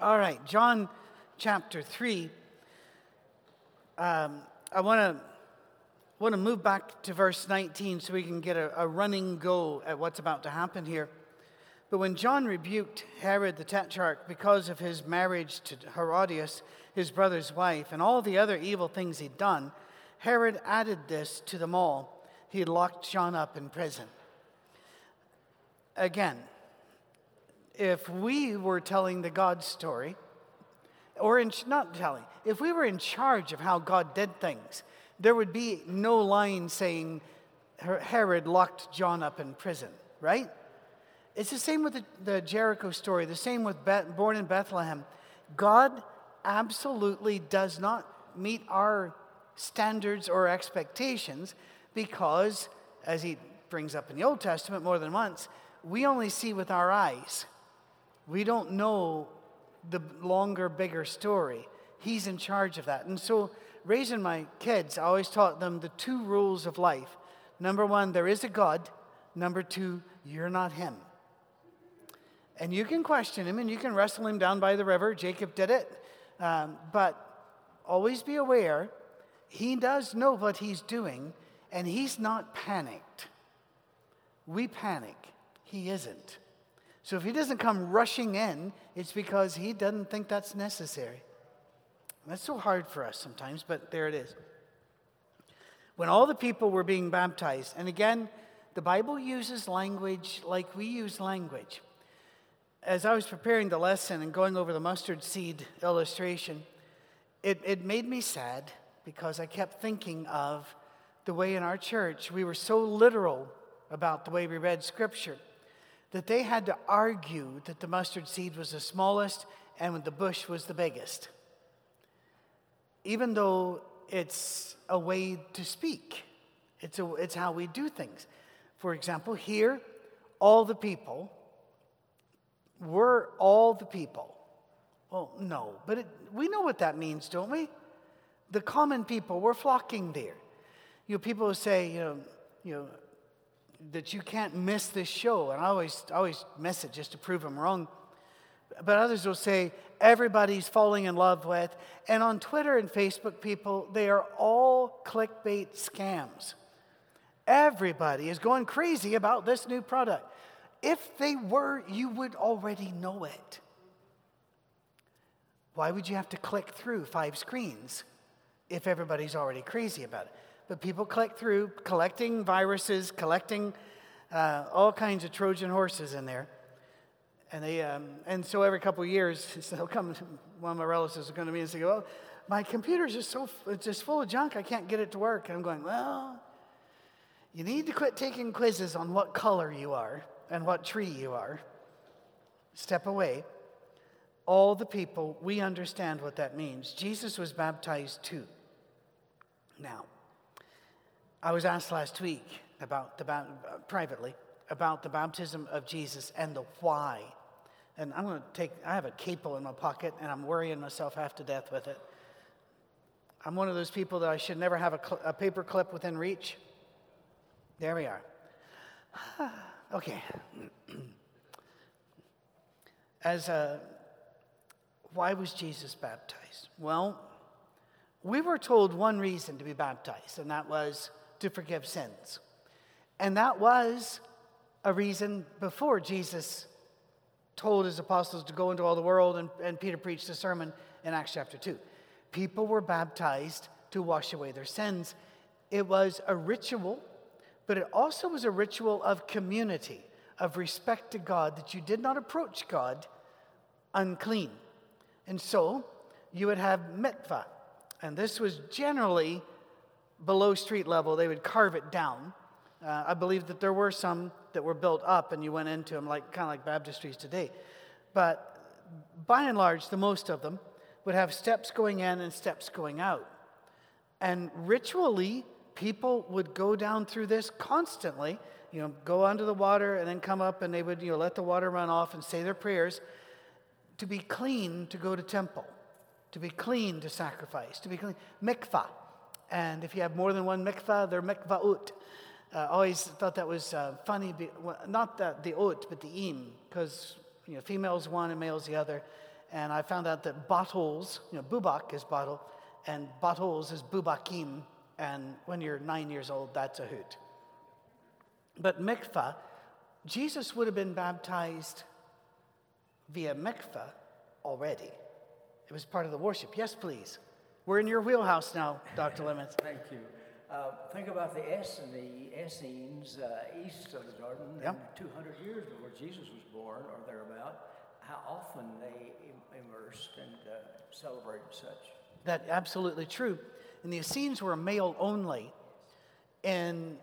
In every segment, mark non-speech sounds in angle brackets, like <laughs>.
All right, John chapter 3. Um, I want to want to move back to verse 19 so we can get a, a running go at what's about to happen here. But when John rebuked Herod the Tetrarch because of his marriage to Herodias, his brother's wife, and all the other evil things he'd done, Herod added this to them all. He locked John up in prison. Again, if we were telling the God story, or in, not telling, if we were in charge of how God did things, there would be no line saying Herod locked John up in prison, right? It's the same with the, the Jericho story, the same with born in Bethlehem. God absolutely does not meet our standards or expectations because, as he brings up in the Old Testament more than once, we only see with our eyes. We don't know the longer, bigger story. He's in charge of that. And so, raising my kids, I always taught them the two rules of life. Number one, there is a God. Number two, you're not Him. And you can question Him and you can wrestle Him down by the river. Jacob did it. Um, but always be aware, He does know what He's doing and He's not panicked. We panic, He isn't. So if he doesn't come rushing in, it's because he doesn't think that's necessary. That's so hard for us sometimes, but there it is. When all the people were being baptized, and again, the Bible uses language like we use language. As I was preparing the lesson and going over the mustard seed illustration, it, it made me sad because I kept thinking of the way in our church we were so literal about the way we read Scripture that they had to argue that the mustard seed was the smallest and the bush was the biggest. Even though it's a way to speak, it's, a, it's how we do things. For example, here, all the people were all the people. Well, no, but it, we know what that means, don't we? The common people were flocking there. You know, people say, you know, you know, that you can't miss this show. And I always, always miss it just to prove them wrong. But others will say, everybody's falling in love with. And on Twitter and Facebook, people, they are all clickbait scams. Everybody is going crazy about this new product. If they were, you would already know it. Why would you have to click through five screens if everybody's already crazy about it? But people click through, collecting viruses, collecting uh, all kinds of Trojan horses in there. And, they, um, and so every couple of years, <laughs> they'll come, one of my relatives will come to me and say, well, my computer's just so just full of junk, I can't get it to work. And I'm going, well, you need to quit taking quizzes on what color you are and what tree you are. Step away. All the people, we understand what that means. Jesus was baptized too. Now, I was asked last week about the uh, privately about the baptism of Jesus and the why. And I'm going to take, I have a capo in my pocket and I'm worrying myself half to death with it. I'm one of those people that I should never have a, cl- a paper clip within reach. There we are. <sighs> okay. <clears throat> As a, why was Jesus baptized? Well, we were told one reason to be baptized, and that was to forgive sins. And that was a reason before Jesus told his apostles to go into all the world, and, and Peter preached a sermon in Acts chapter 2. People were baptized to wash away their sins. It was a ritual, but it also was a ritual of community, of respect to God, that you did not approach God unclean. And so you would have mikvah. And this was generally below street level, they would carve it down. Uh, I believe that there were some that were built up and you went into them, like kind of like baptistries today. But by and large, the most of them would have steps going in and steps going out. And ritually, people would go down through this constantly, you know, go under the water and then come up and they would, you know, let the water run off and say their prayers to be clean to go to temple, to be clean to sacrifice, to be clean. Mikvah. And if you have more than one mikvah, they're mikvaut. Uh, always thought that was uh, funny, be, well, not the, the ut, but the im, because you know, female's one and male's the other. And I found out that bottles, you know, bubak is bottle, and bottles is bubakim. And when you're nine years old, that's a hoot. But mikvah, Jesus would have been baptized via mikvah already. It was part of the worship. Yes, please. We're in your wheelhouse now, Dr. Lemons. Thank you. Uh, think about the Es- the Essenes uh, east of the Jordan, Yep. 200 years before Jesus was born or thereabout, how often they im- immersed and uh, celebrated such. That absolutely true. And the Essenes were male only, and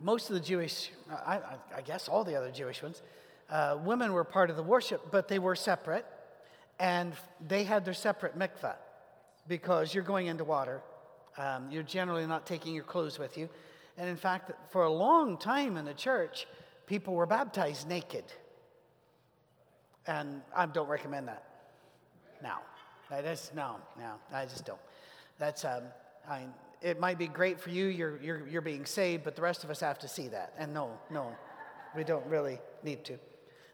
most of the Jewish, I, I, I guess all the other Jewish ones, uh, women were part of the worship, but they were separate, and they had their separate mikvah because you're going into water. Um, you're generally not taking your clothes with you. And in fact, for a long time in the church, people were baptized naked. And I don't recommend that. No, that is no, no, I just don't. That's um, I it might be great for you. You're you're you're being saved, but the rest of us have to see that. And no, no, we don't really need to.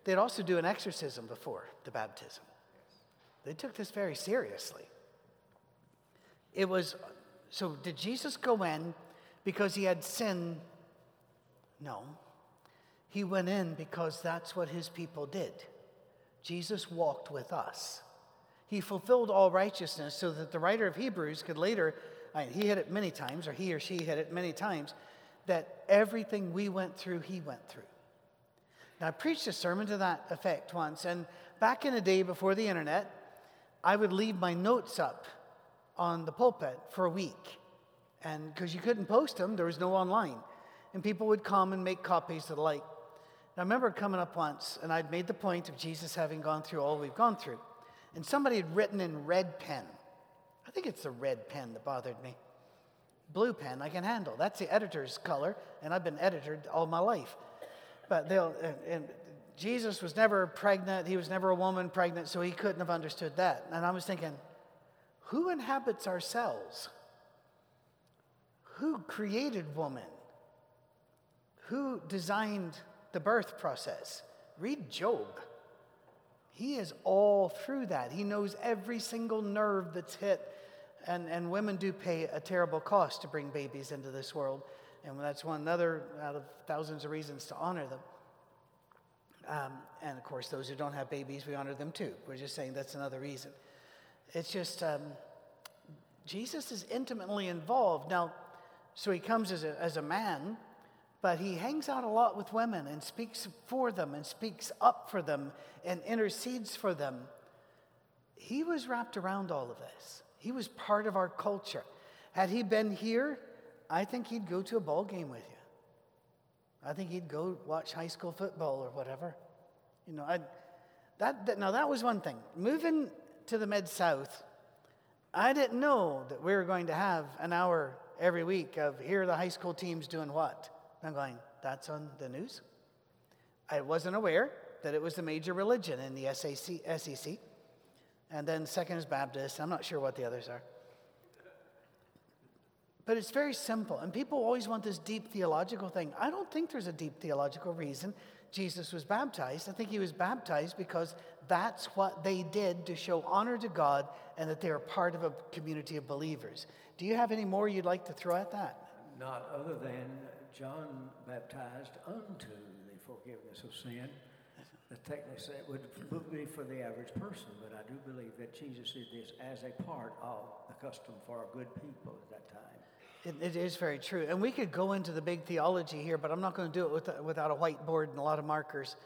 They'd also do an exorcism before the baptism. They took this very seriously. It was so. Did Jesus go in because he had sin? No. He went in because that's what his people did. Jesus walked with us. He fulfilled all righteousness so that the writer of Hebrews could later, I mean, he hit it many times, or he or she hit it many times, that everything we went through, he went through. Now, I preached a sermon to that effect once, and back in the day before the internet, I would leave my notes up on the pulpit for a week. And because you couldn't post them, there was no online. And people would come and make copies of the like. And I remember coming up once, and I'd made the point of Jesus having gone through all we've gone through. And somebody had written in red pen. I think it's the red pen that bothered me. Blue pen I can handle. That's the editor's color, and I've been editor all my life. But they'll, and, and Jesus was never pregnant. He was never a woman pregnant, so he couldn't have understood that. And I was thinking, who inhabits our cells? Who created woman? Who designed the birth process? Read Job. He is all through that. He knows every single nerve that's hit. And, and women do pay a terrible cost to bring babies into this world. And that's one another out of thousands of reasons to honor them. Um, and of course, those who don't have babies, we honor them too. We're just saying that's another reason. It's just, um, Jesus is intimately involved. Now, so he comes as a, as a man, but he hangs out a lot with women and speaks for them and speaks up for them and intercedes for them. He was wrapped around all of this. He was part of our culture. Had he been here, I think he'd go to a ball game with you. I think he'd go watch high school football or whatever. You know, I'd, that, that now that was one thing. Moving to the mid south, I didn't know that we were going to have an hour every week of here are the high school teams doing what. I'm going, that's on the news. I wasn't aware that it was the major religion in the SAC, SEC. And then second is Baptist. I'm not sure what the others are. But it's very simple. And people always want this deep theological thing. I don't think there's a deep theological reason Jesus was baptized. I think he was baptized because that's what they did to show honor to God and that they are part of a community of believers. Do you have any more you'd like to throw at that? Not other than John baptized unto the forgiveness of sin. That technically it would be for the average person, but I do believe that Jesus did this as a part of the custom for good people at that time. It, it is very true. And we could go into the big theology here, but I'm not going to do it with, without a whiteboard and a lot of markers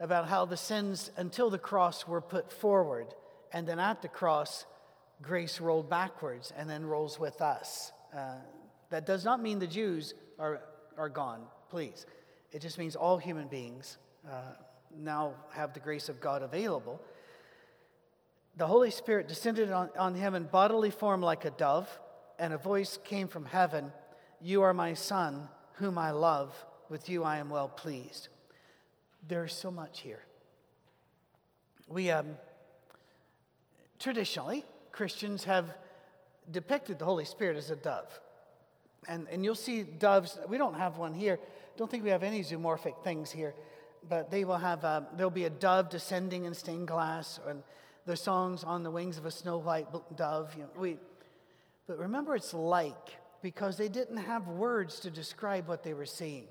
about how the sins until the cross were put forward, and then at the cross, grace rolled backwards and then rolls with us. Uh, that does not mean the Jews are, are gone, please. It just means all human beings uh, now have the grace of God available. The Holy Spirit descended on, on him in bodily form like a dove, and a voice came from heaven You are my Son, whom I love. With you I am well pleased. There's so much here. We, um, traditionally, Christians have depicted the Holy Spirit as a dove. And, and you'll see doves, we don't have one here. Don't think we have any zoomorphic things here, but they will have, um, there'll be a dove descending in stained glass, and the songs on the wings of a snow white dove. You know, we, but remember, it's like because they didn't have words to describe what they were seeing.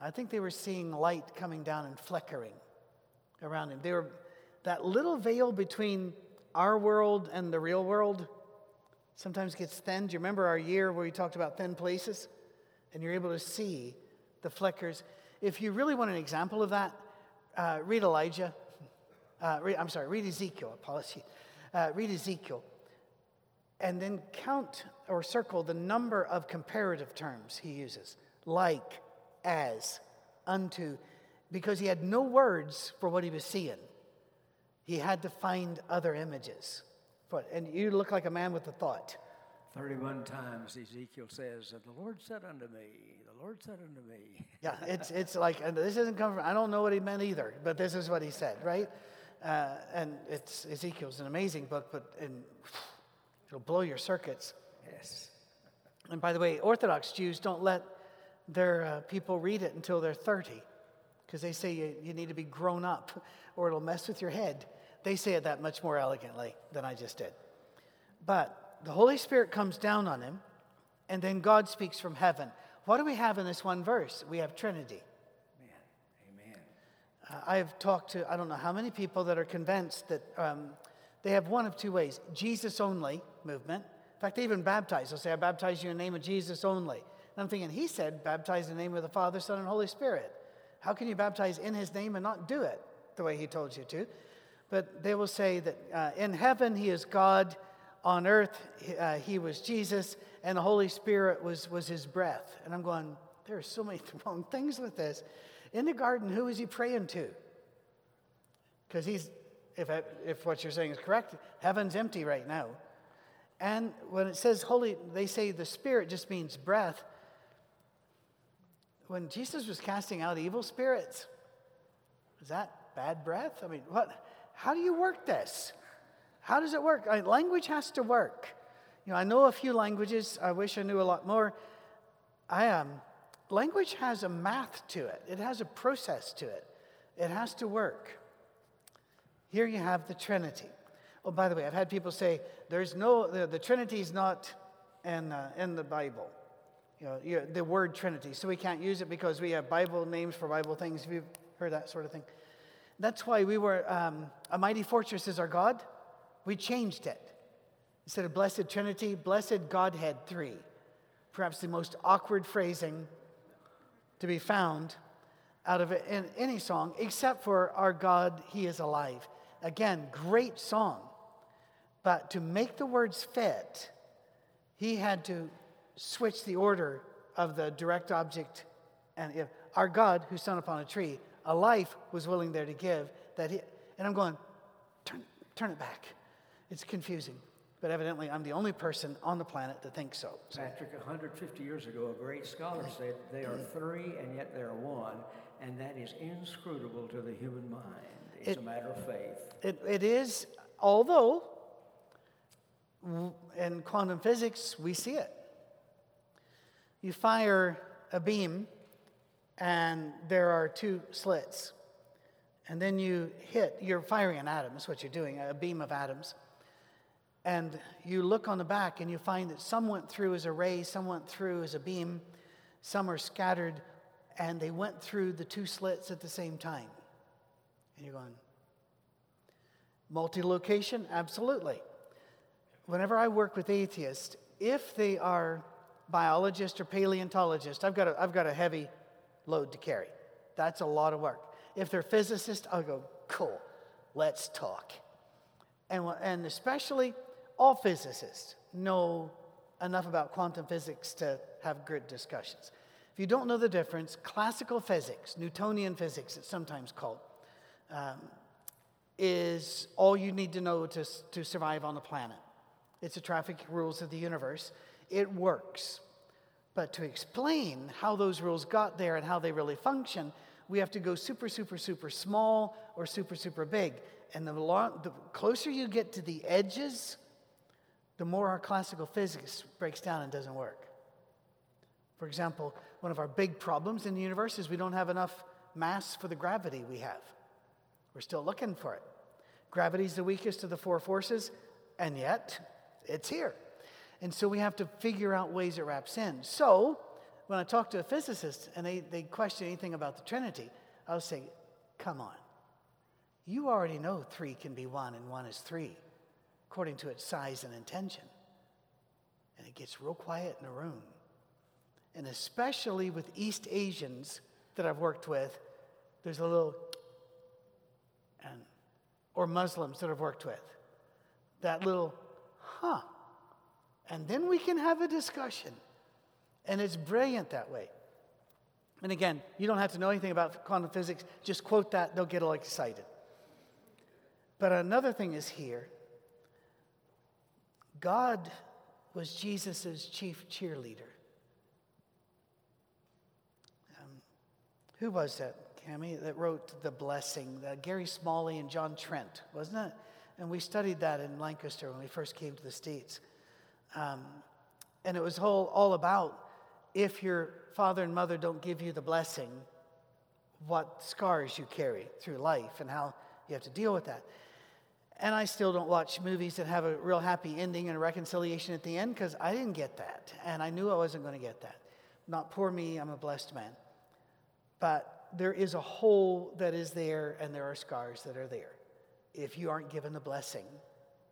I think they were seeing light coming down and flickering around him. They were that little veil between our world and the real world sometimes gets thin. Do you remember our year where we talked about thin places? And you're able to see the flickers. If you really want an example of that, uh, read Elijah. Uh, read, I'm sorry, read Ezekiel. Apology. Uh, read Ezekiel. And then count or circle the number of comparative terms he uses like, as, unto, because he had no words for what he was seeing. He had to find other images. And you look like a man with a thought. 31 times Ezekiel says, The Lord said unto me, the Lord said unto me. <laughs> yeah, it's, it's like, and this isn't coming from, I don't know what he meant either, but this is what he said, right? Uh, and it's Ezekiel's an amazing book, but in, it'll blow your circuits. Yes. And by the way, Orthodox Jews don't let their uh, people read it until they're 30 because they say you, you need to be grown up or it'll mess with your head. They say it that much more elegantly than I just did. But the Holy Spirit comes down on him, and then God speaks from heaven. What do we have in this one verse? We have Trinity. Amen. Amen. Uh, I've talked to I don't know how many people that are convinced that um, they have one of two ways Jesus only movement. In fact, they even baptize. They'll say, I baptize you in the name of Jesus only. And I'm thinking, he said, baptize in the name of the Father, Son, and Holy Spirit. How can you baptize in his name and not do it the way he told you to? But they will say that uh, in heaven he is God, on earth uh, he was Jesus, and the Holy Spirit was, was his breath. And I'm going, there are so many <laughs> wrong things with this. In the garden, who is he praying to? Because he's, if, if what you're saying is correct, heaven's empty right now. And when it says holy, they say the Spirit just means breath. When Jesus was casting out evil spirits, is that bad breath? I mean, what? How do you work this? How does it work? I, language has to work. You know, I know a few languages. I wish I knew a lot more. I am. Um, language has a math to it. It has a process to it. It has to work. Here you have the Trinity. Oh, by the way, I've had people say there's no the, the Trinity is not in uh, in the Bible. You know, you, the word Trinity. So we can't use it because we have Bible names for Bible things. Have you heard that sort of thing? That's why we were um, a mighty fortress is our God. We changed it. Instead of blessed Trinity, blessed Godhead three. Perhaps the most awkward phrasing to be found out of any song, except for Our God, He is Alive. Again, great song. But to make the words fit, he had to switch the order of the direct object. And if our God, who sat upon a tree, a life was willing there to give, that he, and I'm going, turn, turn it back. It's confusing. But evidently, I'm the only person on the planet that thinks so. so. Patrick, 150 years ago, a great scholar said they are mm. three and yet they're one, and that is inscrutable to the human mind. It's it, a matter of faith. It, it is, although in quantum physics, we see it. You fire a beam, and there are two slits. And then you hit, you're firing an atom, is what you're doing, a beam of atoms. And you look on the back and you find that some went through as a ray, some went through as a beam, some are scattered, and they went through the two slits at the same time. And you're going, multi location? Absolutely. Whenever I work with atheists, if they are biologists or paleontologists, I've got a, I've got a heavy load to carry. That's a lot of work. If they're physicists, I'll go, cool, let's talk. And, and especially all physicists know enough about quantum physics to have good discussions. If you don't know the difference, classical physics, Newtonian physics, it's sometimes called, um, is all you need to know to, to survive on the planet. It's the traffic rules of the universe. It works. But to explain how those rules got there and how they really function, we have to go super, super, super small or super, super big. And the, long, the closer you get to the edges, the more our classical physics breaks down and doesn't work. For example, one of our big problems in the universe is we don't have enough mass for the gravity we have. We're still looking for it. Gravity's the weakest of the four forces, and yet it's here. And so we have to figure out ways it wraps in. So when I talk to a physicist and they, they question anything about the Trinity, I'll say, come on. You already know three can be one and one is three, according to its size and intention. And it gets real quiet in a room. And especially with East Asians that I've worked with, there's a little, or Muslims that I've worked with, that little, huh. And then we can have a discussion. And it's brilliant that way. And again, you don't have to know anything about quantum physics, just quote that, they'll get all excited. But another thing is here God was Jesus' chief cheerleader. Um, who was that, Cami, that wrote The Blessing? Uh, Gary Smalley and John Trent, wasn't it? And we studied that in Lancaster when we first came to the States. Um, and it was whole, all about if your father and mother don't give you the blessing, what scars you carry through life and how you have to deal with that. And I still don't watch movies that have a real happy ending and a reconciliation at the end because I didn't get that. And I knew I wasn't going to get that. Not poor me, I'm a blessed man. But there is a hole that is there, and there are scars that are there if you aren't given the blessing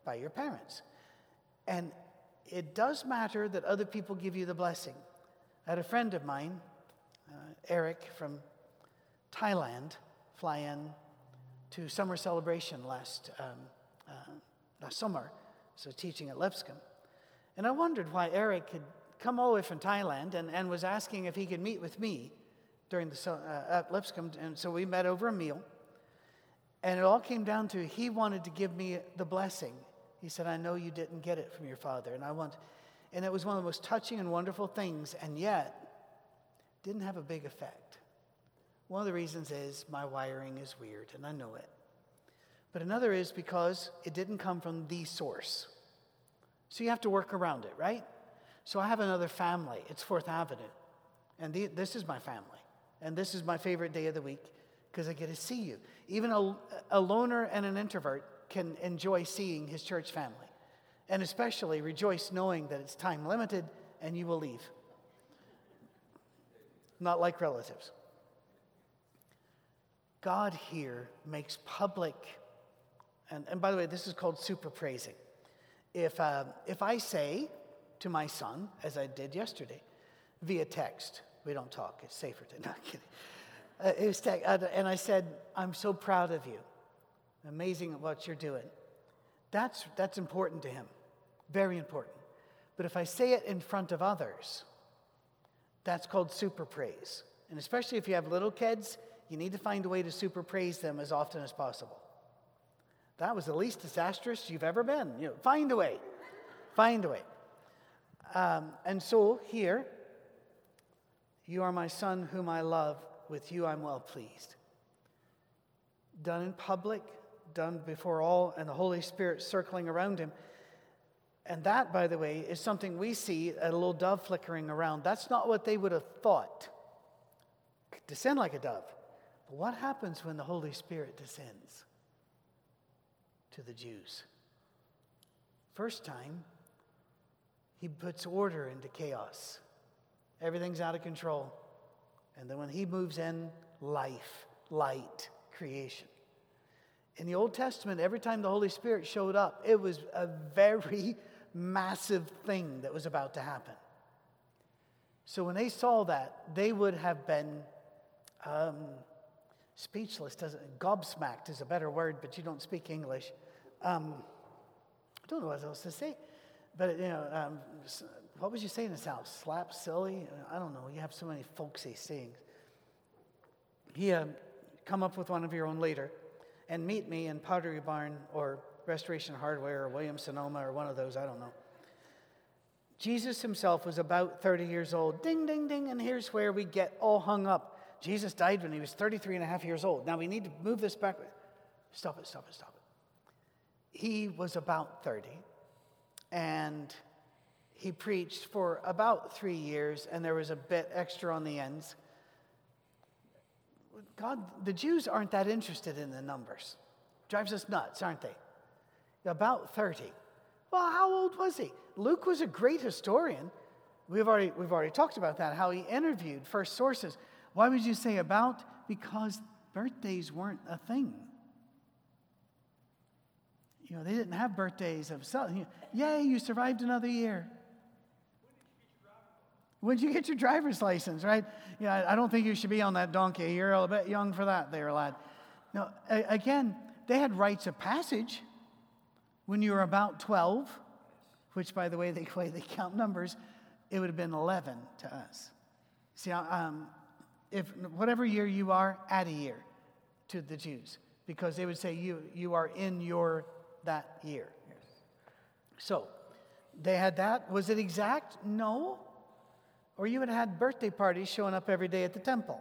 by your parents. And it does matter that other people give you the blessing. I had a friend of mine, uh, Eric from Thailand, fly in to summer celebration last, um, uh, last summer, so teaching at Lipscomb. And I wondered why Eric had come all the way from Thailand and, and was asking if he could meet with me during the uh, at Lipscomb, and so we met over a meal. And it all came down to he wanted to give me the blessing. He said, "I know you didn't get it from your father, and I want." And it was one of the most touching and wonderful things, and yet didn't have a big effect. One of the reasons is my wiring is weird, and I know it. But another is because it didn't come from the source. So you have to work around it, right? So I have another family. It's Fourth Avenue. And the, this is my family. And this is my favorite day of the week because I get to see you. Even a, a loner and an introvert can enjoy seeing his church family. And especially rejoice knowing that it's time limited and you will leave. Not like relatives. God here makes public, and, and by the way, this is called super praising. If, uh, if I say to my son, as I did yesterday, via text, we don't talk. It's safer to <laughs> not kidding. Uh, it was and I said, I'm so proud of you. Amazing at what you're doing. That's, that's important to him. Very important. But if I say it in front of others, that's called super praise. And especially if you have little kids, you need to find a way to super praise them as often as possible. That was the least disastrous you've ever been. You know, find a way. Find a way. Um, and so here, you are my son whom I love. With you I'm well pleased. Done in public, done before all, and the Holy Spirit circling around him. And that, by the way, is something we see a little dove flickering around. That's not what they would have thought. Descend like a dove. But what happens when the Holy Spirit descends to the Jews? First time, he puts order into chaos. Everything's out of control. And then when he moves in, life, light, creation. In the Old Testament, every time the Holy Spirit showed up, it was a very <laughs> massive thing that was about to happen. So when they saw that, they would have been um, speechless. Doesn't gobsmacked is a better word, but you don't speak English. Um, I don't know what else to say, but you know, um, what was you saying in the South? Slap, silly? I don't know. You have so many folksy sayings. He uh, come up with one of your own later and meet me in Pottery Barn or Restoration Hardware or Williams Sonoma or one of those. I don't know. Jesus himself was about 30 years old. Ding, ding, ding. And here's where we get all hung up. Jesus died when he was 33 and a half years old. Now we need to move this back. Stop it, stop it, stop it. He was about 30. And he preached for about three years, and there was a bit extra on the ends. God, the Jews aren't that interested in the numbers. Drives us nuts, aren't they? About 30. Well, how old was he? Luke was a great historian. We've already, we've already talked about that, how he interviewed first sources. Why would you say about? Because birthdays weren't a thing. You know, they didn't have birthdays of. Yay, you survived another year. When did you get your driver's license, right? Yeah, I don't think you should be on that donkey. You're a bit young for that, there, lad. Now, again, they had rites of passage when you were about 12, which, by the way, the way they count numbers, it would have been 11 to us. See, um, if whatever year you are, add a year to the Jews, because they would say you, you are in your that year. Yes. So they had that. Was it exact? No. Or you would have had birthday parties showing up every day at the temple.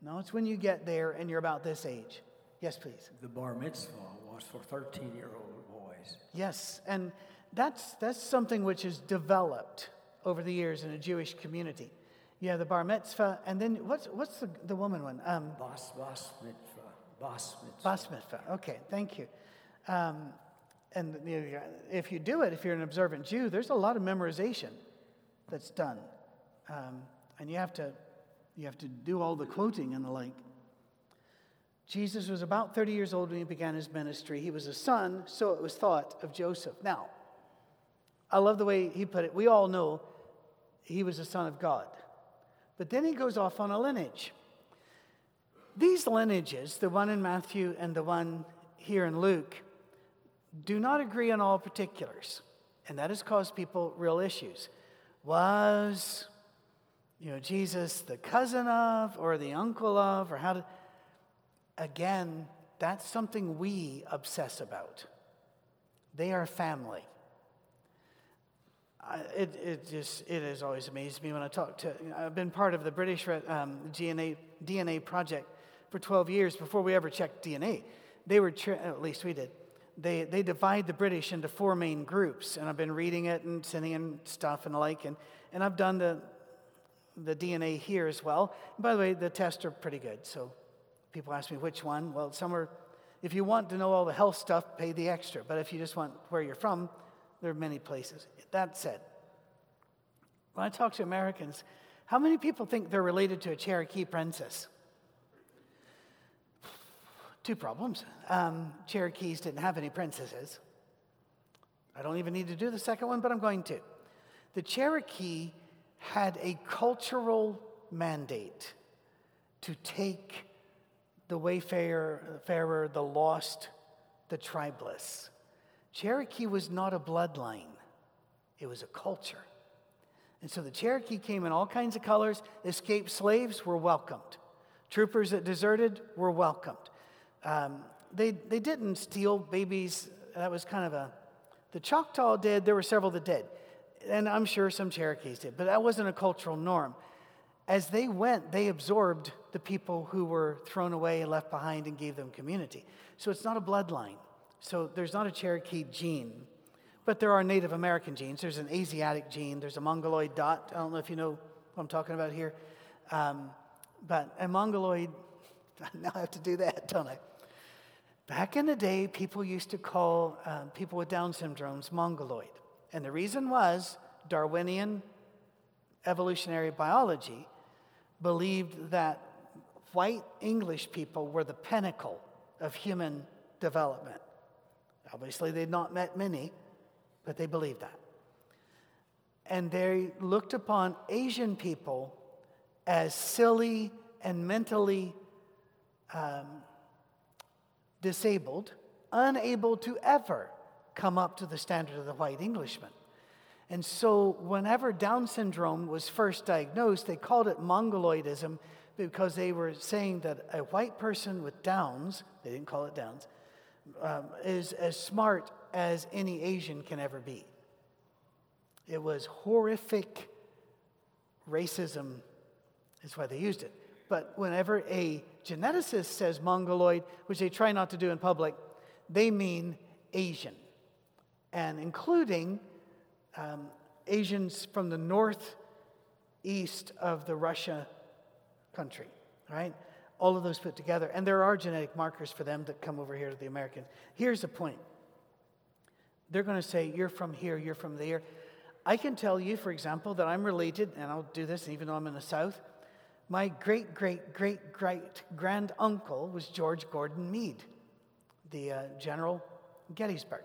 No, it's when you get there and you're about this age. Yes, please. The bar mitzvah was for 13 year old boys. Yes, and that's, that's something which is developed over the years in a Jewish community. Yeah, the bar mitzvah, and then what's, what's the, the woman one? Um, bas, bas mitzvah. Bas mitzvah. Bas mitzvah. Okay, thank you. Um, and you know, if you do it, if you're an observant Jew, there's a lot of memorization that's done. Um, and you have, to, you have to do all the quoting and the like. Jesus was about 30 years old when he began his ministry. He was a son, so it was thought of Joseph. Now, I love the way he put it. We all know he was a son of God. But then he goes off on a lineage. These lineages, the one in Matthew and the one here in Luke, do not agree on all particulars. And that has caused people real issues. Was you know, Jesus the cousin of or the uncle of, or how to. Again, that's something we obsess about. They are family. It, it just it has always amazed me when I talk to. I've been part of the British um, DNA DNA project for 12 years before we ever checked DNA. They were at least we did. They they divide the British into four main groups, and I've been reading it and sending in stuff and the like, and and I've done the the DNA here as well. And by the way, the tests are pretty good. So people ask me which one. Well, some are, if you want to know all the health stuff, pay the extra. But if you just want where you're from, there are many places. That said, when I talk to Americans, how many people think they're related to a Cherokee princess? Two problems. Um, Cherokees didn't have any princesses. I don't even need to do the second one, but I'm going to. The Cherokee had a cultural mandate to take the wayfarer, the lost, the tribeless. Cherokee was not a bloodline, it was a culture. And so the Cherokee came in all kinds of colors. Escaped slaves were welcomed. Troopers that deserted were welcomed. Um, they, they didn't steal babies. That was kind of a. The Choctaw did. There were several that did and I'm sure some Cherokees did, but that wasn't a cultural norm. As they went, they absorbed the people who were thrown away and left behind and gave them community. So it's not a bloodline. So there's not a Cherokee gene, but there are Native American genes. There's an Asiatic gene, there's a Mongoloid dot. I don't know if you know what I'm talking about here. Um, but a Mongoloid, <laughs> now I have to do that, don't I? Back in the day, people used to call um, people with Down syndromes Mongoloid. And the reason was Darwinian evolutionary biology believed that white English people were the pinnacle of human development. Obviously, they'd not met many, but they believed that. And they looked upon Asian people as silly and mentally um, disabled, unable to ever come up to the standard of the white Englishman. And so, whenever Down syndrome was first diagnosed, they called it mongoloidism because they were saying that a white person with Downs, they didn't call it Downs, um, is as smart as any Asian can ever be. It was horrific racism, is why they used it. But whenever a geneticist says mongoloid, which they try not to do in public, they mean Asian and including um, Asians from the northeast of the Russia country, right? all of those put together. And there are genetic markers for them that come over here to the Americans. Here's the point they're going to say, You're from here, you're from there. I can tell you, for example, that I'm related, and I'll do this even though I'm in the South. My great, great, great, great grand uncle was George Gordon Meade, the uh, General Gettysburg.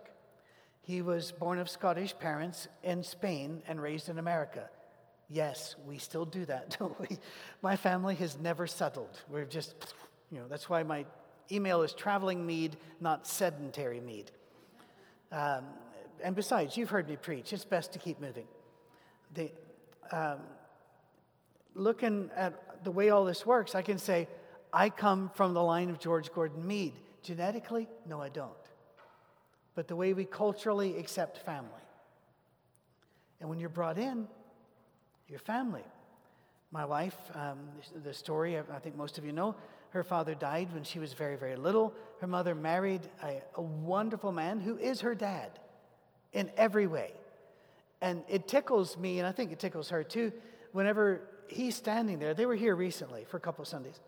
He was born of Scottish parents in Spain and raised in America. Yes, we still do that, <laughs> don't we? My family has never settled. We're just, you know, that's why my email is traveling Meade, not sedentary Meade. Um, and besides, you've heard me preach. It's best to keep moving. The, um, looking at the way all this works, I can say, I come from the line of George Gordon Meade. Genetically, no, I don't. But the way we culturally accept family. And when you're brought in, your family. My wife, um, the story, I think most of you know, her father died when she was very, very little. Her mother married a, a wonderful man who is her dad in every way. And it tickles me, and I think it tickles her too, whenever he's standing there. They were here recently for a couple of Sundays.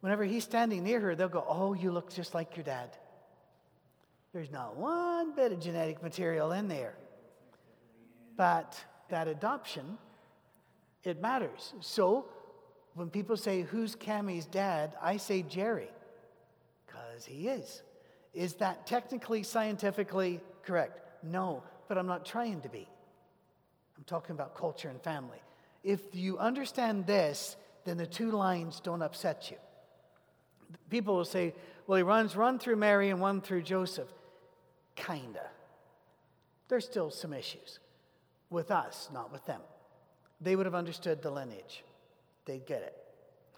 Whenever he's standing near her, they'll go, Oh, you look just like your dad. There's not one bit of genetic material in there. But that adoption, it matters. So when people say, Who's Cammie's dad? I say Jerry, because he is. Is that technically, scientifically correct? No, but I'm not trying to be. I'm talking about culture and family. If you understand this, then the two lines don't upset you. People will say, well, he runs one through Mary and one through Joseph. Kinda. There's still some issues with us, not with them. They would have understood the lineage, they'd get it.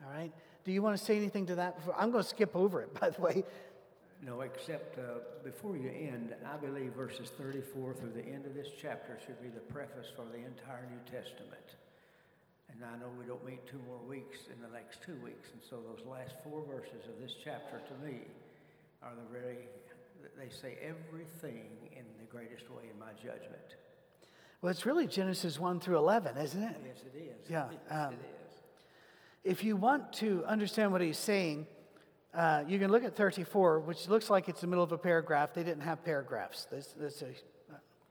All right? Do you want to say anything to that? Before? I'm going to skip over it, <laughs> by the way. No, except uh, before you end, I believe verses 34 through the end of this chapter should be the preface for the entire New Testament. And I know we don't meet two more weeks in the next two weeks, and so those last four verses of this chapter to me are the very, they say everything in the greatest way in my judgment. Well, it's really Genesis 1 through 11, isn't it? Yes, it is. Yeah. Yes, Um, it is. if you want to understand what he's saying, uh, you can look at 34, which looks like it's the middle of a paragraph. They didn't have paragraphs. This, this is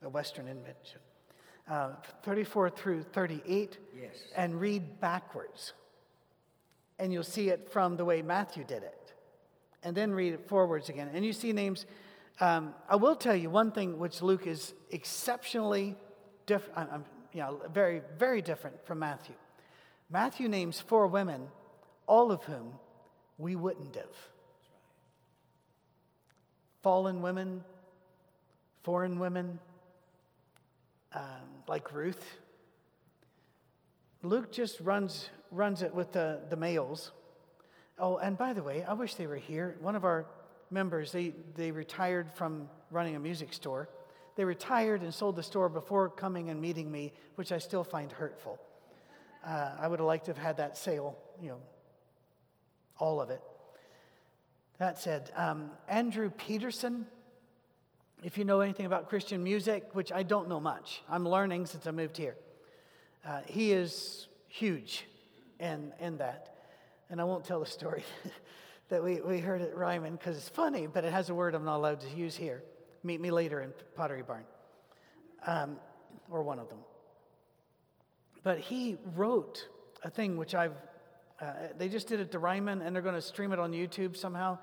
a, a Western invention. Uh, 34 through 38, Yes. and read backwards. And you'll see it from the way Matthew did it. And then read it forwards again. And you see names. Um, I will tell you one thing which Luke is exceptionally different, I'm, you know, very, very different from Matthew. Matthew names four women, all of whom we wouldn't have. Fallen women, foreign women, um, like Ruth. Luke just runs, runs it with the, the males. Oh, and by the way, I wish they were here. One of our members, they, they retired from running a music store. They retired and sold the store before coming and meeting me, which I still find hurtful. Uh, I would have liked to have had that sale, you know, all of it. That said, um, Andrew Peterson, if you know anything about Christian music, which I don't know much, I'm learning since I moved here. Uh, he is huge in, in that. And I won't tell the story <laughs> that we, we heard at Ryman because it's funny, but it has a word I'm not allowed to use here. Meet me later in Pottery Barn, um, or one of them. But he wrote a thing which I've, uh, they just did it to Ryman and they're going to stream it on YouTube somehow.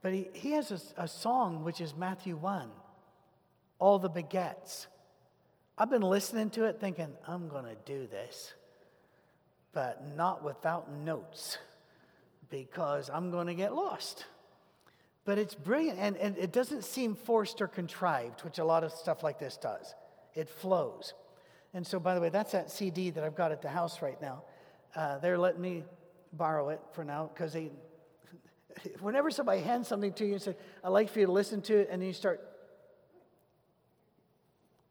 But he, he has a, a song which is Matthew 1, All the Begets. I've been listening to it thinking, I'm going to do this, but not without notes because I'm going to get lost. But it's brilliant, and, and it doesn't seem forced or contrived, which a lot of stuff like this does. It flows. And so, by the way, that's that CD that I've got at the house right now. Uh, they're letting me borrow it for now because they, <laughs> whenever somebody hands something to you and says, I'd like for you to listen to it, and then you start,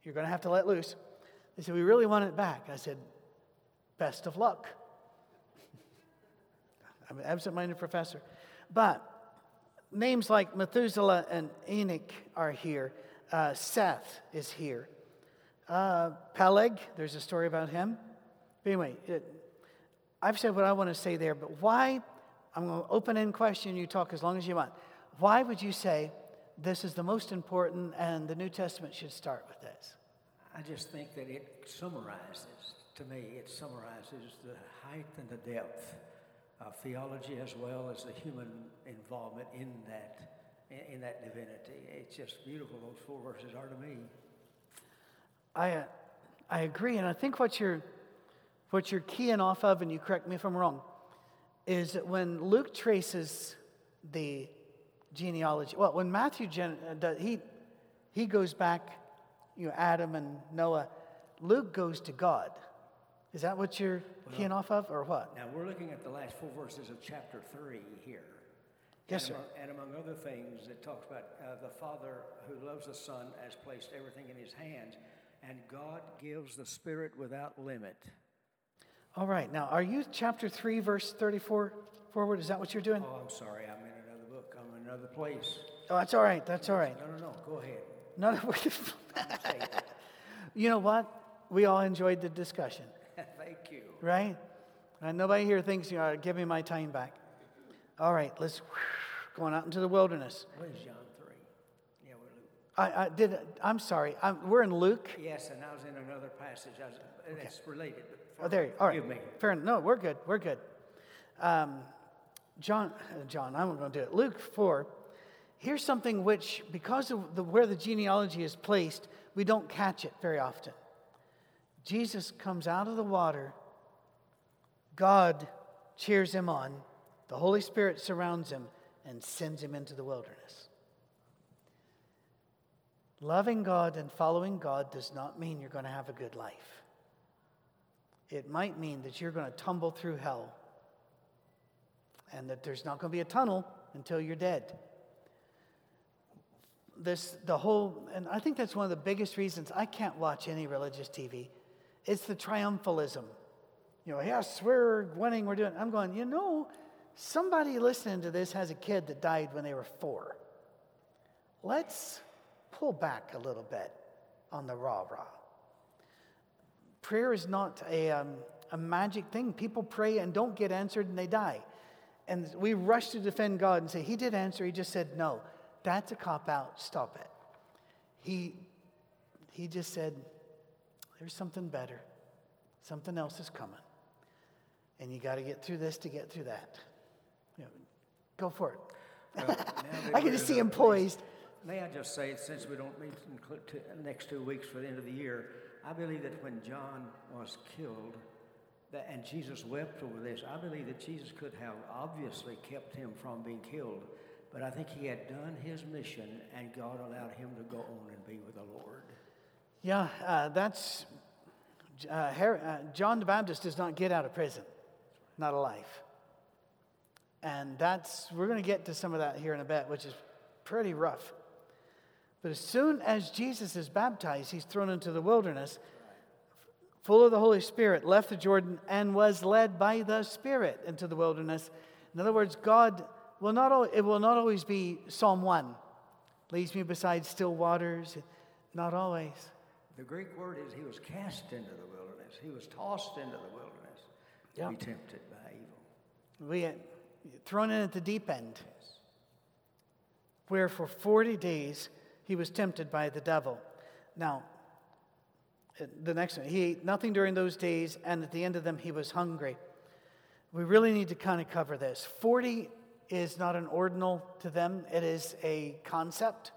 you're going to have to let loose. They said, We really want it back. I said, Best of luck. I'm an absent minded professor. But names like Methuselah and Enoch are here. Uh, Seth is here. Uh, Peleg, there's a story about him. But anyway, it, I've said what I want to say there, but why I'm going to open end question. You talk as long as you want. Why would you say this is the most important and the New Testament should start with this? I just think that it summarizes, to me, it summarizes the height and the depth of theology as well as the human involvement in that, in, in that divinity. It's just beautiful, those four verses are to me. I, uh, I agree, and I think what you're, what you're keying off of, and you correct me if I'm wrong, is that when Luke traces the genealogy, well, when Matthew, gen, uh, does, he, he goes back, you know, Adam and Noah, Luke goes to God. Is that what you're keying off of, or what? Now, we're looking at the last four verses of chapter 3 here. Yes, and sir. Among, and among other things, it talks about uh, the Father who loves the Son has placed everything in his hands, and God gives the Spirit without limit. All right, now, are you chapter 3, verse 34 forward? Is that what you're doing? Oh, I'm sorry, I'm in another book. I'm in another place. Oh, that's all right, that's all right. No, no, no, go ahead. No, no, Say it. <laughs> you know what? We all enjoyed the discussion. Thank you. right? And nobody here thinks, you know, give me my time back. All right, let's going out into the wilderness. What is John 3? Yeah, we're Luke. I, I did. I'm sorry. I'm, we're in Luke. Yes, and I was in another passage. I was, and It's related. Oh, there. you- All right. Forgive me. Fair enough. No, we're good. We're good. Um, John, uh, John, I'm going to do it. Luke 4. Here's something which, because of the, where the genealogy is placed, we don't catch it very often. Jesus comes out of the water. God cheers him on. The Holy Spirit surrounds him and sends him into the wilderness. Loving God and following God does not mean you're going to have a good life. It might mean that you're going to tumble through hell and that there's not going to be a tunnel until you're dead. This, the whole, and I think that's one of the biggest reasons I can't watch any religious TV. It's the triumphalism. You know, yes, we're winning, we're doing. I'm going, you know, somebody listening to this has a kid that died when they were four. Let's pull back a little bit on the rah rah. Prayer is not a, um, a magic thing. People pray and don't get answered and they die. And we rush to defend God and say, He did answer, He just said no. That's a cop out. Stop it. He, he just said, There's something better. Something else is coming. And you got to get through this to get through that. You know, go for it. Well, <laughs> I can just see him poised. May I just say, since we don't meet in the next two weeks for the end of the year, I believe that when John was killed, that, and Jesus wept over this, I believe that Jesus could have obviously kept him from being killed, but I think he had done his mission, and God allowed him to go on and be with the Lord. Yeah, uh, that's uh, uh, John the Baptist does not get out of prison, not alive. And that's, we're going to get to some of that here in a bit, which is pretty rough. But as soon as Jesus is baptized, he's thrown into the wilderness, full of the Holy Spirit, left the Jordan, and was led by the Spirit into the wilderness. In other words, God will not, al- it will not always be Psalm 1, leads me beside still waters. Not always. The Greek word is he was cast into the wilderness, he was tossed into the wilderness Yeah. to be tempted by evil. We had thrown in at the deep end, where for 40 days he was tempted by the devil. Now, the next one, he ate nothing during those days, and at the end of them he was hungry. We really need to kind of cover this. 40 is not an ordinal to them, it is a concept.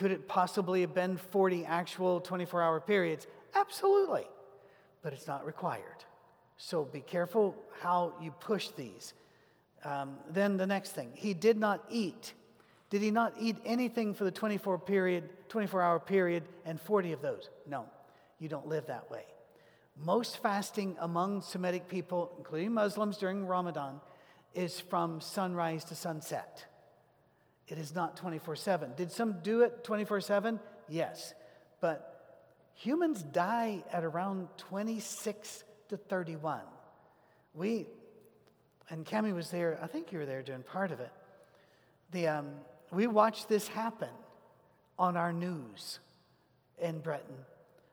Could it possibly have been 40 actual 24 hour periods? Absolutely, but it's not required. So be careful how you push these. Um, then the next thing, he did not eat. Did he not eat anything for the 24 period, 24 hour period and 40 of those? No, you don't live that way. Most fasting among Semitic people, including Muslims during Ramadan, is from sunrise to sunset. It is not 24 7. Did some do it 24 7? Yes. But humans die at around 26 to 31. We, and Cami was there, I think you were there doing part of it. The, um, we watched this happen on our news in Britain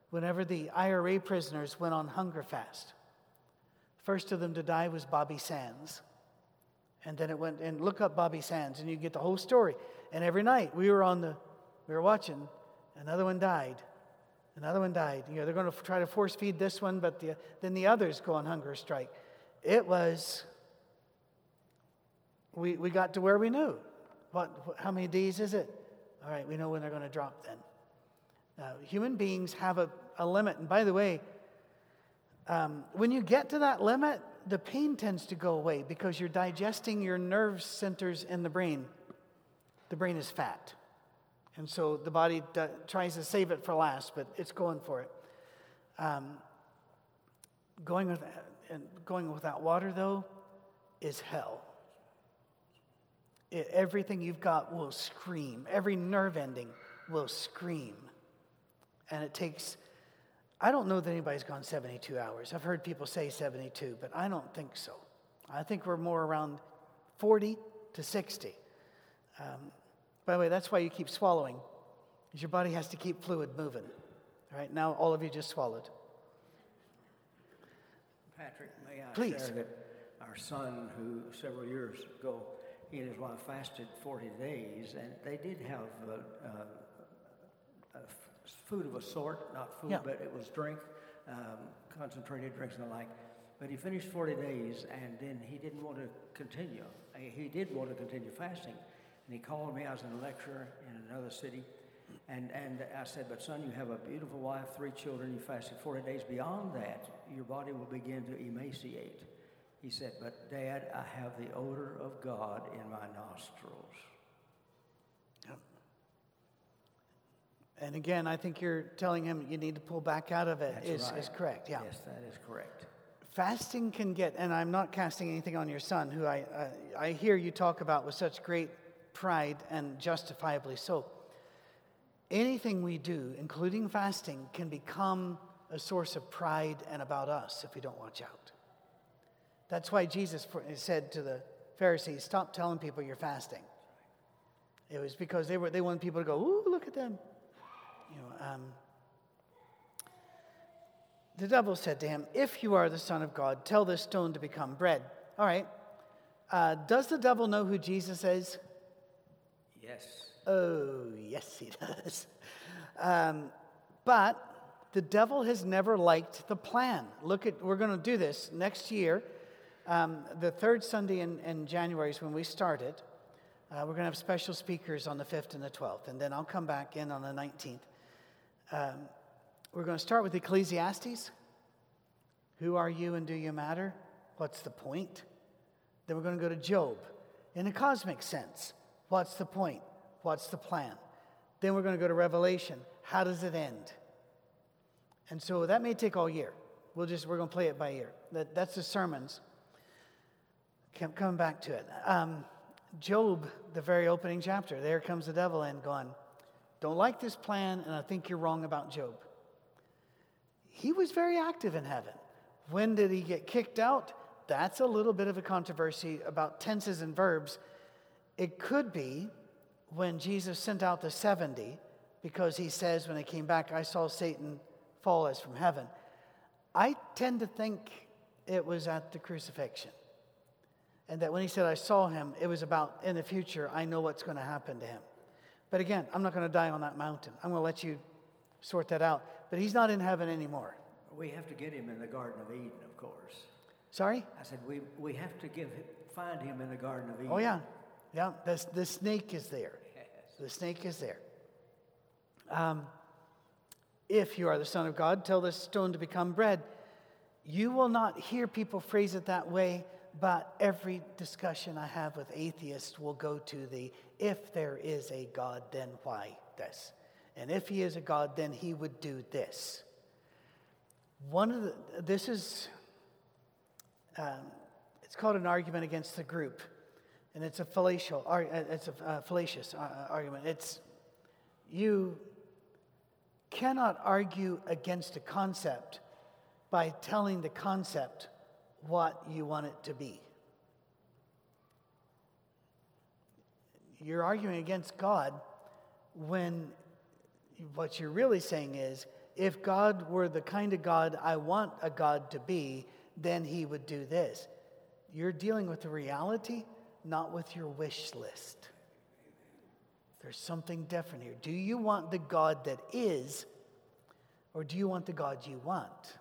whenever the IRA prisoners went on hunger fast. First of them to die was Bobby Sands. And then it went and look up Bobby Sands and you get the whole story. And every night we were on the, we were watching, another one died. Another one died. You know, they're going to try to force feed this one, but the, then the others go on hunger strike. It was, we, we got to where we knew. What, how many days is it? All right, we know when they're going to drop then. Human beings have a, a limit. And by the way, um, when you get to that limit, the pain tends to go away because you're digesting your nerve centers in the brain. The brain is fat. And so the body d- tries to save it for last, but it's going for it. Um, going, with, and going without water, though, is hell. It, everything you've got will scream, every nerve ending will scream. And it takes, I don't know that anybody's gone 72 hours. I've heard people say 72, but I don't think so. I think we're more around 40 to 60. Um, by the way, that's why you keep swallowing, because your body has to keep fluid moving. All right, now all of you just swallowed. Patrick, may I Please. share that our son, who several years ago, he and his wife fasted 40 days, and they did have uh, uh, uh, food of a sort, not food, Yeah. but it was drink, um, concentrated drinks and the like. But he finished 40 days, and then he didn't want to continue. Uh, He did want to continue fasting, and he called me. I was in a lecture in another city, and, and I said, But son, you have a beautiful wife, three children, you fasted 40 days. Beyond that, your body will begin to emaciate. He said, But dad, I have the odor of God in my nostrils. And again, I think you're telling him you need to pull back out of it That's is, right. is correct. Yeah. Yes, that is correct. Fasting can get, and I'm not casting anything on your son, who I, I, I hear you talk about with such great pride and justifiably so. Anything we do, including fasting, can become a source of pride and about us if we don't watch out. That's why Jesus said to the Pharisees, Stop telling people you're fasting. It was because they, were, they wanted people to go, Ooh, look at them. Um, the devil said to him, If you are the Son of God, tell this stone to become bread. All right. Uh, does the devil know who Jesus is? Yes. Oh, yes, he <laughs> does. Um, but the devil has never liked the plan. Look at, we're going to do this next year. Um, the third Sunday in, in January is when we started. Uh, we're going to have special speakers on the 5th and the 12th, and then I'll come back in on the 19th. Um, we're going to start with Ecclesiastes. Who are you and do you matter? What's the point? Then we're going to go to Job. In a cosmic sense, what's the point? What's the plan? Then we're going to go to Revelation. How does it end? And so that may take all year. We'll just, we're going to play it by ear. That, that's the sermons. Come- Coming back to it. Um, Job, the very opening chapter, there comes the devil in going, Don't like this plan, and I think you're wrong about Job. He was very active in heaven. When did he get kicked out? That's a little bit of a controversy about tenses and verbs. It could be when Jesus sent out the 70, because he says, when he came back, I saw Satan fall as from heaven. I tend to think it was at the crucifixion. And that when he said, I saw him, it was about in the future, I know what's going to happen to him. But again, I'm not going to die on that mountain. I'm going to let you sort that out. But he's not in heaven anymore. We have to get him in the Garden of Eden, of course. Sorry? I said, we, we have to give, find him in the Garden of Eden. Oh, yeah. Yeah. The, the snake is there. The snake is there. Um, if you are the Son of God, tell this stone to become bread. You will not hear people phrase it that way, but every discussion I have with atheists will go to the if there is a God, then why this? And if he is a God, then he would do this. One of the, this is, um, it's called an argument against the group. And it's a fallacious, uh, it's a uh, fallacious uh, argument. It's, you cannot argue against a concept by telling the concept what you want it to be. You're arguing against God when what you're really saying is if God were the kind of God I want a God to be, then he would do this. You're dealing with the reality, not with your wish list. There's something different here. Do you want the God that is, or do you want the God you want?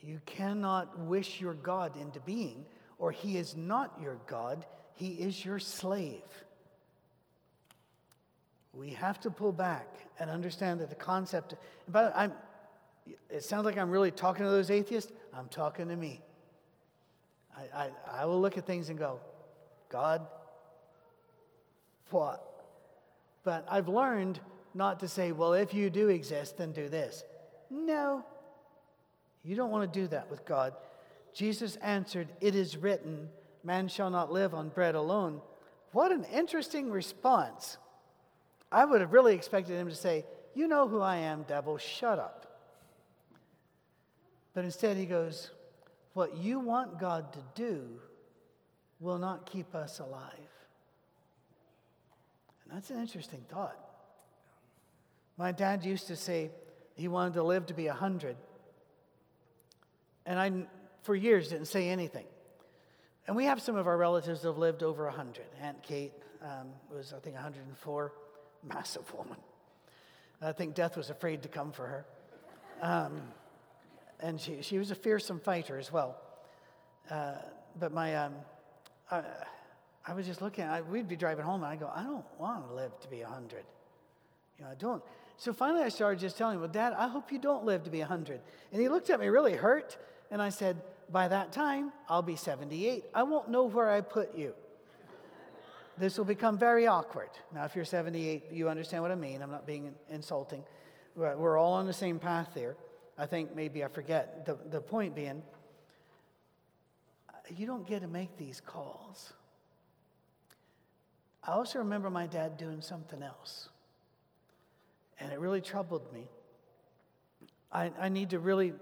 You cannot wish your God into being, or he is not your God, he is your slave. We have to pull back and understand that the concept, but I'm, it sounds like I'm really talking to those atheists. I'm talking to me. I, I, I will look at things and go, God, what? But I've learned not to say, well, if you do exist, then do this. No, you don't want to do that with God. Jesus answered, It is written, man shall not live on bread alone. What an interesting response. I would have really expected him to say, You know who I am, devil, shut up. But instead, he goes, What you want God to do will not keep us alive. And that's an interesting thought. My dad used to say he wanted to live to be 100. And I, for years, didn't say anything. And we have some of our relatives that have lived over 100. Aunt Kate um, was, I think, 104. Massive woman. I think death was afraid to come for her. Um, and she, she was a fearsome fighter as well. Uh, but my, um, I, I, was just looking, I, we'd be driving home, and I go, I don't want to live to be 100. You know, I don't. So finally, I started just telling him, Well, Dad, I hope you don't live to be 100. And he looked at me really hurt, and I said, By that time, I'll be 78. I won't know where I put you. This will become very awkward. Now, if you're 78, you understand what I mean. I'm not being insulting. We're all on the same path there. I think maybe I forget. The, the point being, uh, you don't get to make these calls. I also remember my dad doing something else, and it really troubled me. I, I need to really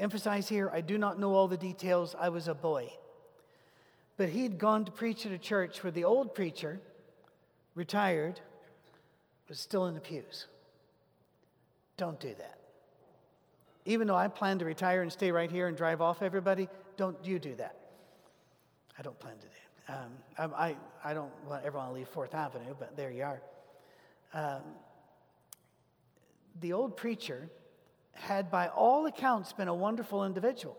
emphasize here I do not know all the details. I was a boy. But he'd gone to preach at a church where the old preacher, retired, was still in the pews. Don't do that. Even though I plan to retire and stay right here and drive off everybody, don't you do that. I don't plan to do it. Um, I, I, don't want everyone to leave Fourth Avenue, but there you are. Um, the old preacher had, by all accounts, been a wonderful individual.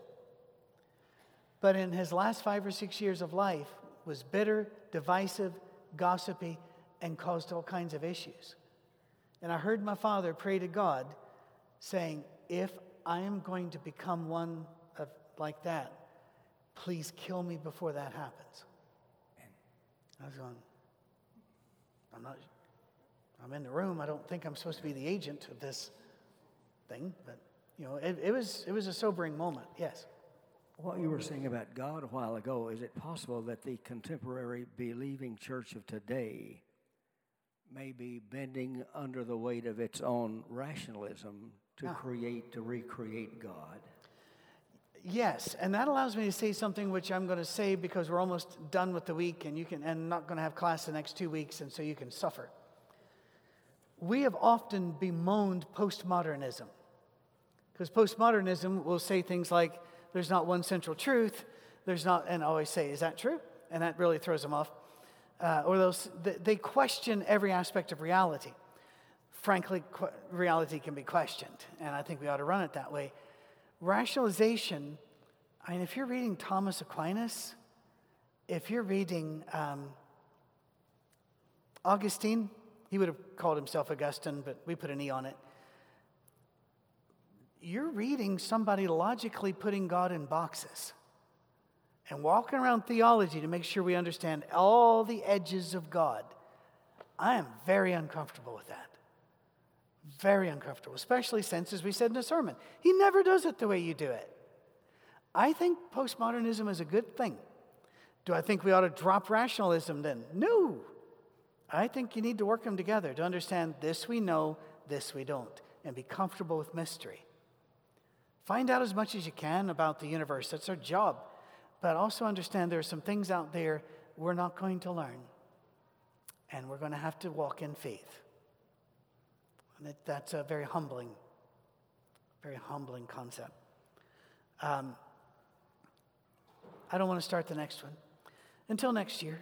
But in his last five or six years of life, was bitter, divisive, gossipy, and caused all kinds of issues. And I heard my father pray to God, saying, If I am going to become one of, like that. Please kill me before that happens. I was going, I'm not, I'm in the room. I don't think I'm supposed to be the agent of this thing, but you know, it, it was, it was a sobering moment, yes. What you were saying about God a while ago, is it possible that the contemporary believing church of today may be bending under the weight of its own rationalism to no. create, to recreate God. Yes, and that allows me to say something which I'm going to say because we're almost done with the week and you can and not going to have class the next 2 weeks and so you can suffer. We have often bemoaned postmodernism. Because postmodernism will say things like there's not one central truth, there's not and always say is that true? And that really throws them off. Uh, or those, they question every aspect of reality frankly, qu- reality can be questioned, and I think we ought to run it that way. Rationalization, I mean, if you're reading Thomas Aquinas, if you're reading um, Augustine, he would have called himself Augustine, but we put an E on it. You're reading somebody logically putting God in boxes and walking around theology to make sure we understand all the edges of God. I am very uncomfortable with that. Very uncomfortable, especially since, as we said in the sermon, he never does it the way you do it. I think postmodernism is a good thing. Do I think we ought to drop rationalism then? No. I think you need to work them together to understand this we know, this we don't, and be comfortable with mystery. Find out as much as you can about the universe. That's our job. But also understand there are some things out there we're not going to learn. And we're going to have to walk in faith. And that's a very humbling, very humbling concept. Um, I don't want to start the next one. Until next year.